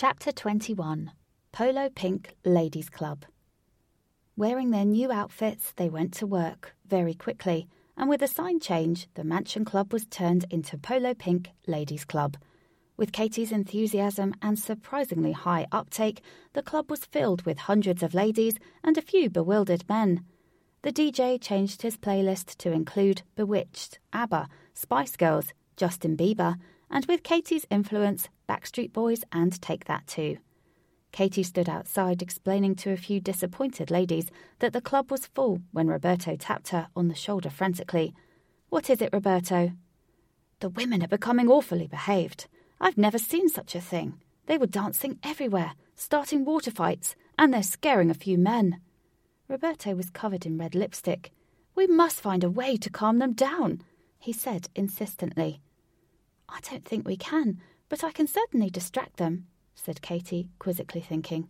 Chapter 21 Polo Pink Ladies Club. Wearing their new outfits, they went to work very quickly, and with a sign change, the Mansion Club was turned into Polo Pink Ladies Club. With Katie's enthusiasm and surprisingly high uptake, the club was filled with hundreds of ladies and a few bewildered men. The DJ changed his playlist to include B*Witched, ABBA, Spice Girls, Justin Bieber, and with Katie's influence, Backstreet Boys and Take That Too. Katie stood outside explaining to a few disappointed ladies that the club was full when Roberto tapped her on the shoulder frantically. What is it, Roberto? The women are becoming awfully behaved. I've never seen such a thing. They were dancing everywhere, starting water fights, and they're scaring a few men. Roberto was covered in red lipstick. We must find a way to calm them down, he said insistently. I don't think we can, but I can certainly distract them, said Katie, quizzically thinking.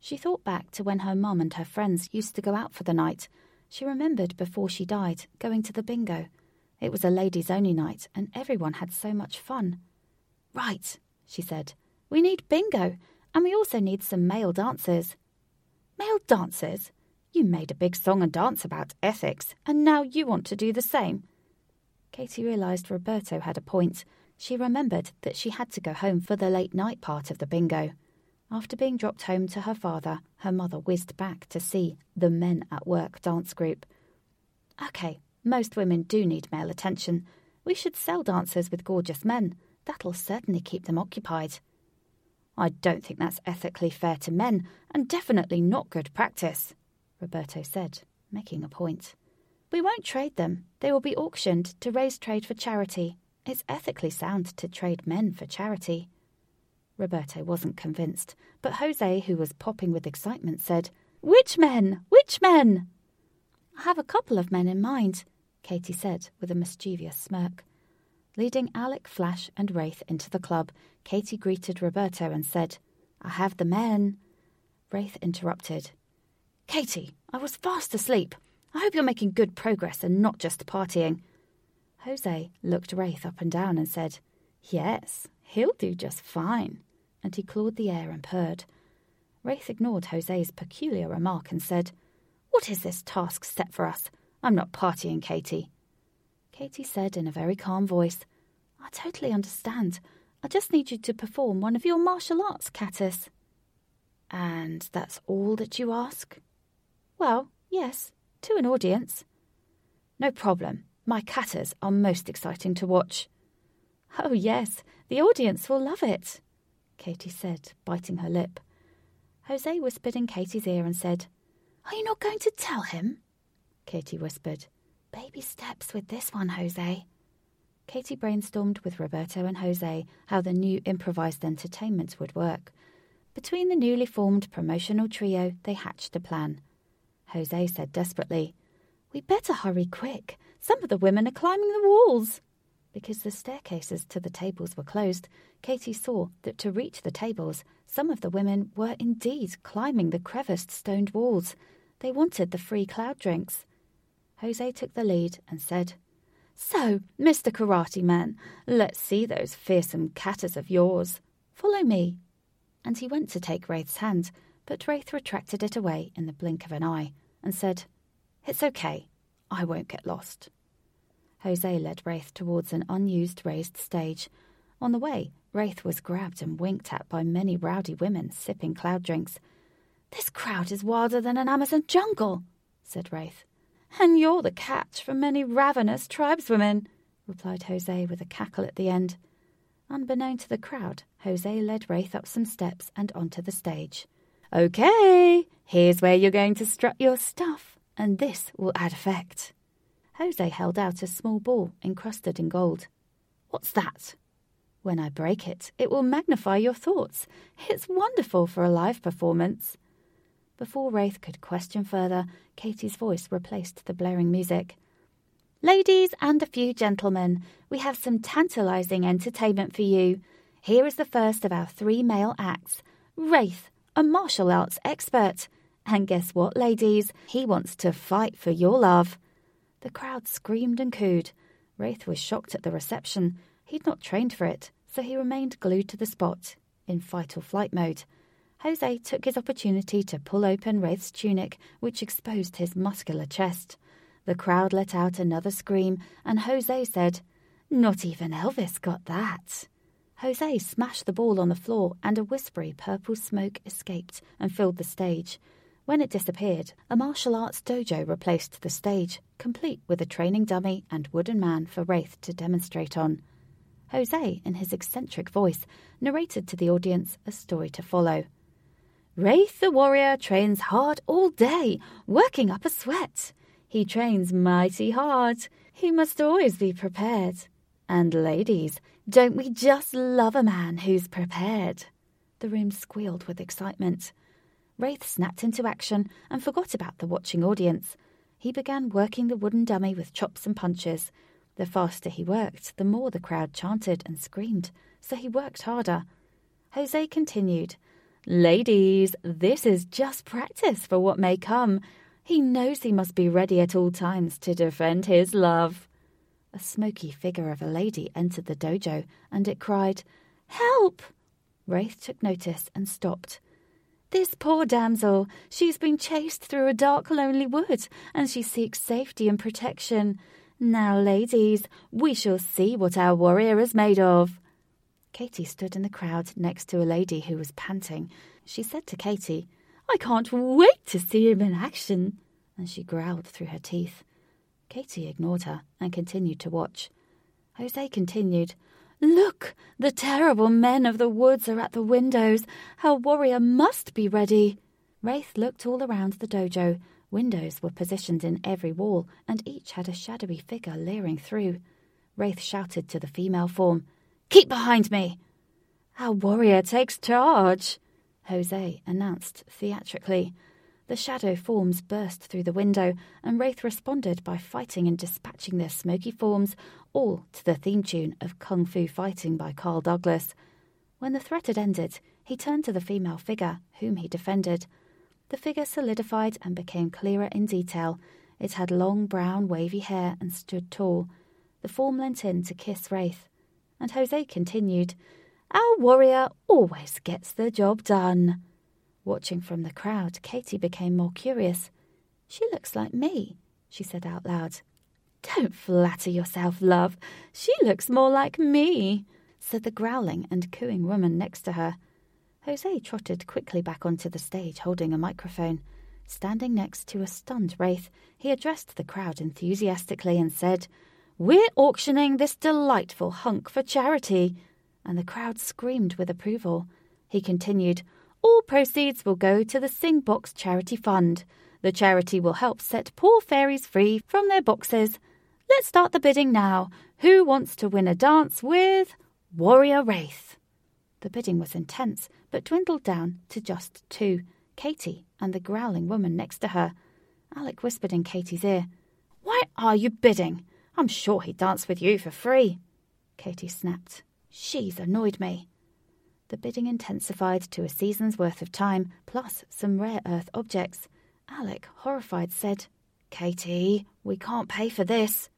She thought back to when her mum and her friends used to go out for the night. She remembered before she died going to the bingo. It was a ladies only night, and everyone had so much fun. Right, she said. We need bingo, and we also need some male dancers. Male dancers? You made a big song and dance about ethics, and now you want to do the same. Katie realised Roberto had a point. She remembered that she had to go home for the late night part of the bingo. After being dropped home to her father, her mother whizzed back to see the Men at Work dance group. Okay, most women do need male attention. We should sell dancers with gorgeous men. That'll certainly keep them occupied. I don't think that's ethically fair to men, and definitely not good practice, Roberto said, making a point. We won't trade them. They will be auctioned to raise trade for charity. It's ethically sound to trade men for charity. Roberto wasn't convinced, but Jose, who was popping with excitement, said, Which men? Which men? I have a couple of men in mind, Katie said with a mischievous smirk. Leading Alec, Flash, and Wraith into the club, Katie greeted Roberto and said, I have the men. Wraith interrupted. Katie, I was fast asleep. I hope you're making good progress and not just partying. Jose looked Wraith up and down and said, Yes, he'll do just fine. And he clawed the air and purred. Wraith ignored Jose's peculiar remark and said, What is this task set for us? I'm not partying, Katie. Katie said in a very calm voice, I totally understand. I just need you to perform one of your martial arts, katas. And that's all that you ask? Well, yes, to an audience. No problem. My katas are most exciting to watch. Oh, yes, the audience will love it, Katie said, biting her lip. Jose whispered in Katie's ear and said, Are you not going to tell him? Katie whispered, Baby steps with this one, Jose. Katie brainstormed with Roberto and Jose how the new improvised entertainment would work. Between the newly formed promotional trio, they hatched a plan. Jose said desperately, We better hurry quick. Some of the women are climbing the walls. Because the staircases to the tables were closed, Katie saw that to reach the tables, some of the women were indeed climbing the creviced stoned walls. They wanted the free cloud drinks. Jose took the lead and said, So, Mr. Karate Man, let's see those fearsome katas of yours. Follow me. And he went to take Wraith's hand, but Wraith retracted it away in the blink of an eye and said, It's okay. I won't get lost. Jose led Wraith towards an unused raised stage. On the way, Wraith was grabbed and winked at by many rowdy women sipping cloud drinks. This crowd is wilder than an Amazon jungle, said Wraith. And you're the catch for many ravenous tribeswomen, replied Jose with a cackle at the end. Unbeknown to the crowd, Jose led Wraith up some steps and onto the stage. Okay, here's where you're going to strut your stuff, and this will add effect. Jose held out a small ball encrusted in gold. What's that? When I break it, it will magnify your thoughts. It's wonderful for a live performance. Before Wraith could question further, Katie's voice replaced the blaring music. Ladies and a few gentlemen, we have some tantalizing entertainment for you. Here is the first of our three male acts Wraith, a martial arts expert. And guess what, ladies? He wants to fight for your love. The crowd screamed and cooed. Wraith was shocked at the reception. He'd not trained for it, so he remained glued to the spot. in fight or flight mode. Jose took his opportunity to pull open Wraith's tunic, which exposed his muscular chest. The crowd let out another scream, and Jose said, Not even Elvis got that. Jose smashed the ball on the floor, and a whispery purple smoke escaped and filled the stage. When it disappeared, a martial arts dojo replaced the stage, complete with a training dummy and wooden man for Wraith to demonstrate on. Jose, in his eccentric voice, narrated to the audience a story to follow. Wraith the warrior trains hard all day, working up a sweat. He trains mighty hard. He must always be prepared. And ladies, don't we just love a man who's prepared? The room squealed with excitement. Wraith snapped into action and forgot about the watching audience. He began working the wooden dummy with chops and punches. The faster he worked, the more the crowd chanted and screamed, so he worked harder. Jose continued, Ladies, this is just practice for what may come. He knows he must be ready at all times to defend his love. A smoky figure of a lady entered the dojo, and it cried, Help! Wraith took notice and stopped. This poor damsel, she's been chased through a dark, lonely wood, and she seeks safety and protection. Now, ladies, we shall see what our warrior is made of. Katy stood in the crowd next to a lady who was panting. She said to Katy, I can't wait to see him in action. And she growled through her teeth. Katy ignored her and continued to watch. Jose continued, Look, the terrible men of the woods are at the windows. Our warrior must be ready. Wraith looked all around the dojo. Windows were positioned in every wall, and each had a shadowy figure leering through. Wraith shouted to the female form, Keep behind me! Our warrior takes charge, Jose announced theatrically. The shadow forms burst through the window, and Wraith responded by fighting and dispatching their smoky forms, all to the theme tune of Kung Fu Fighting by Carl Douglas. When the threat had ended, he turned to the female figure, whom he defended. The figure solidified and became clearer in detail. It had long brown wavy hair and stood tall. The form leant in to kiss Wraith. And Jose continued, Our warrior always gets the job done. Watching from the crowd, Katy became more curious. She looks like me, she said out loud. Don't flatter yourself, love. She looks more like me, said the growling and cooing woman next to her. Jose trotted quickly back onto the stage holding a microphone. Standing next to a stunned Wraith, he addressed the crowd enthusiastically and said, We're auctioning this delightful hunk for charity. And the crowd screamed with approval. He continued, all proceeds will go to the Sing Box Charity Fund. The charity will help set poor fairies free from their boxes. Let's start the bidding now. Who wants to win a dance with Warrior Wraith? The bidding was intense, but dwindled down to just two Katy and the growling woman next to her. Alec whispered in Katy's ear, Why are you bidding? I'm sure he'd dance with you for free. Katy snapped, She's annoyed me. The bidding intensified to a season's worth of time, plus some rare earth objects. Alec, horrified, said, Katie, we can't pay for this.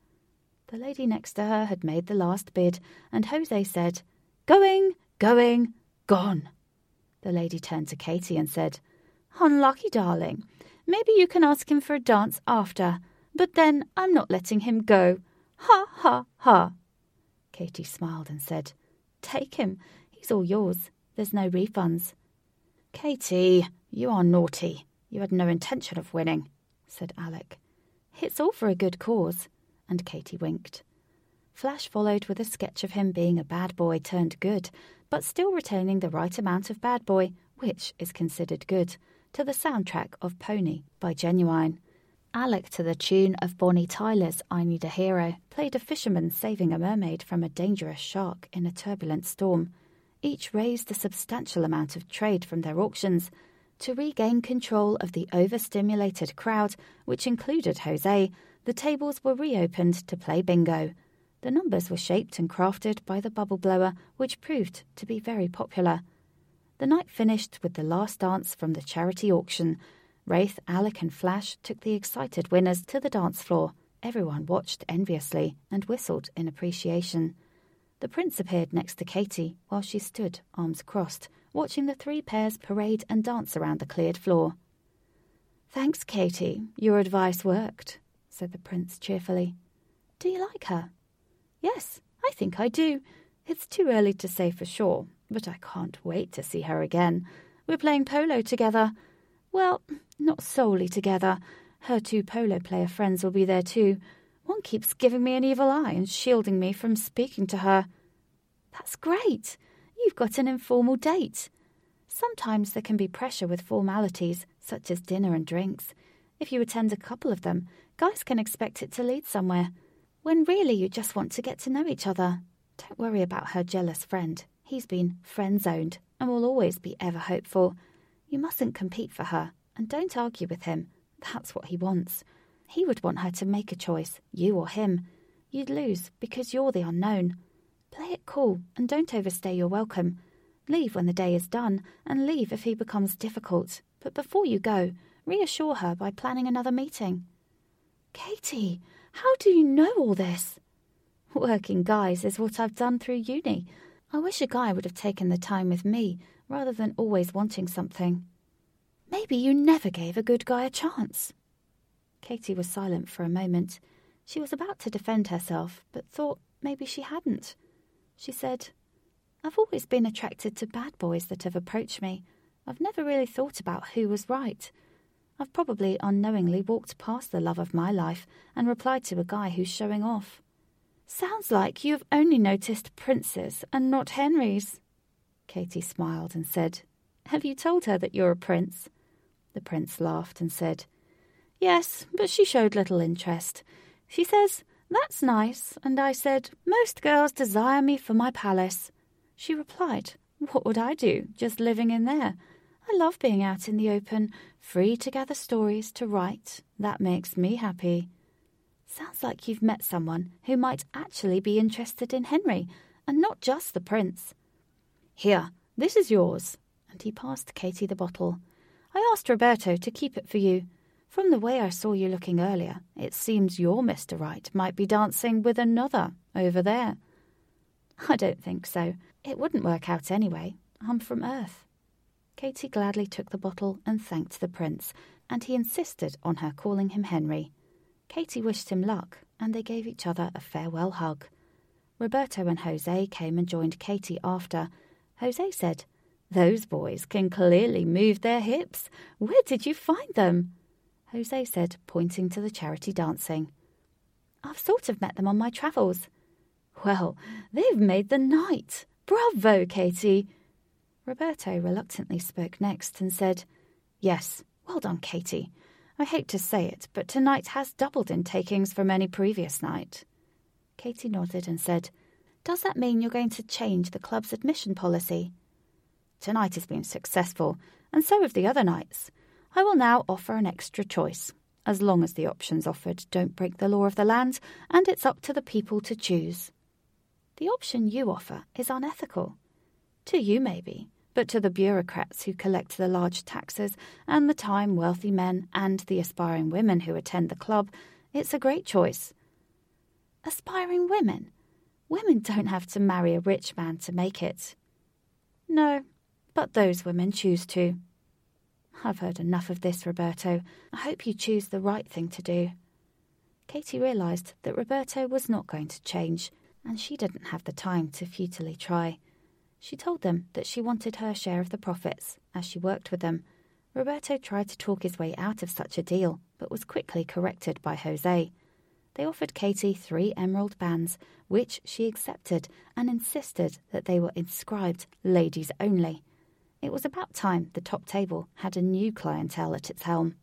The lady next to her had made the last bid, and Jose said, Going, going, gone. The lady turned to Katy and said, Unlucky darling. Maybe you can ask him for a dance after, but then I'm not letting him go. Ha, ha, ha. Katy smiled and said, Take him. He's all yours. There's no refunds. Katy, you are naughty. You had no intention of winning, said Alec. It's all for a good cause. And Katy winked. Flash followed with a sketch of him being a bad boy turned good, but still retaining the right amount of bad boy, which is considered good, to the soundtrack of Pony by Ginuwine. Alec, to the tune of Bonnie Tyler's I Need a Hero, played a fisherman saving a mermaid from a dangerous shark in a turbulent storm each raised a substantial amount of trade from their auctions. To regain control of the overstimulated crowd, which included Jose, the tables were reopened to play bingo. The numbers were shaped and crafted by the bubble blower, which proved to be very popular. The night finished with the last dance from the charity auction. Wraith, Alec, and Flash took the excited winners to the dance floor. Everyone watched enviously and whistled in appreciation. The prince appeared next to Katy while she stood, arms crossed, watching the three pairs parade and dance around the cleared floor. Thanks, Katy. Your advice worked, said the prince cheerfully. Do you like her? Yes, I think I do. It's too early to say for sure, but I can't wait to see her again. We're playing polo together. Well, not solely together. Her two polo player friends will be there too. One keeps giving me an evil eye and shielding me from speaking to her. That's great. You've got an informal date. Sometimes there can be pressure with formalities, such as dinner and drinks. If you attend a couple of them, guys can expect it to lead somewhere, when really you just want to get to know each other. Don't worry about her jealous friend. He's been friend zoned and will always be ever hopeful. You mustn't compete for her, and don't argue with him. That's what he wants. He would want her to make a choice, you or him. You'd lose because you're the unknown. Play it cool and don't overstay your welcome. Leave when the day is done, and leave if he becomes difficult. But before you go, reassure her by planning another meeting. Katy, how do you know all this? Working guys is what I've done through uni. I wish a guy would have taken the time with me rather than always wanting something. Maybe you never gave a good guy a chance. Katy was silent for a moment. She was about to defend herself, but thought maybe she hadn't. She said, I've always been attracted to bad boys that have approached me. I've never really thought about who was right. I've probably unknowingly walked past the love of my life and replied to a guy who's showing off. Sounds like you've only noticed princes and not Henrys. Katy smiled and said, Have you told her that you're a prince? The prince laughed and said, Yes, but she showed little interest. She says, That's nice, and I said, Most girls desire me for my palace. She replied, What would I do, just living in there? I love being out in the open, free to gather stories to write. That makes me happy. Sounds like you've met someone who might actually be interested in Henry, and not just the prince. Here, this is yours. And he passed Katy the bottle. I asked Roberto to keep it for you. From the way I saw you looking earlier, it seems your Mr. Right might be dancing with another over there. I don't think so. It wouldn't work out anyway. I'm from Earth. Katy gladly took the bottle and thanked the prince, and he insisted on her calling him Henry. Katy wished him luck, and they gave each other a farewell hug. Roberto and Jose came and joined Katy after. Jose said, Those boys can clearly move their hips. Where did you find them? Jose said, pointing to the charity dancing. I've sort of met them on my travels. Well, they've made the night. Bravo, Katy. Roberto reluctantly spoke next and said, Yes, well done, Katy. I hate to say it, but tonight has doubled in takings from any previous night. Katy nodded and said, Does that mean you're going to change the club's admission policy? Tonight has been successful, and so have the other nights. I will now offer an extra choice, as long as the options offered don't break the law of the land, and it's up to the people to choose. The option you offer is unethical. To you, maybe, but to the bureaucrats who collect the large taxes and the time wealthy men and the aspiring women who attend the club, it's a great choice. Aspiring women? Women don't have to marry a rich man to make it. No, but those women choose to. I've heard enough of this, Roberto. I hope you choose the right thing to do. Katy realised that Roberto was not going to change and she didn't have the time to futilely try. She told them that she wanted her share of the profits as she worked with them. Roberto tried to talk his way out of such a deal, but was quickly corrected by Jose. They offered Katy three emerald bands, which she accepted and insisted that they were inscribed ladies only. It was about time the top table had a new clientele at its helm.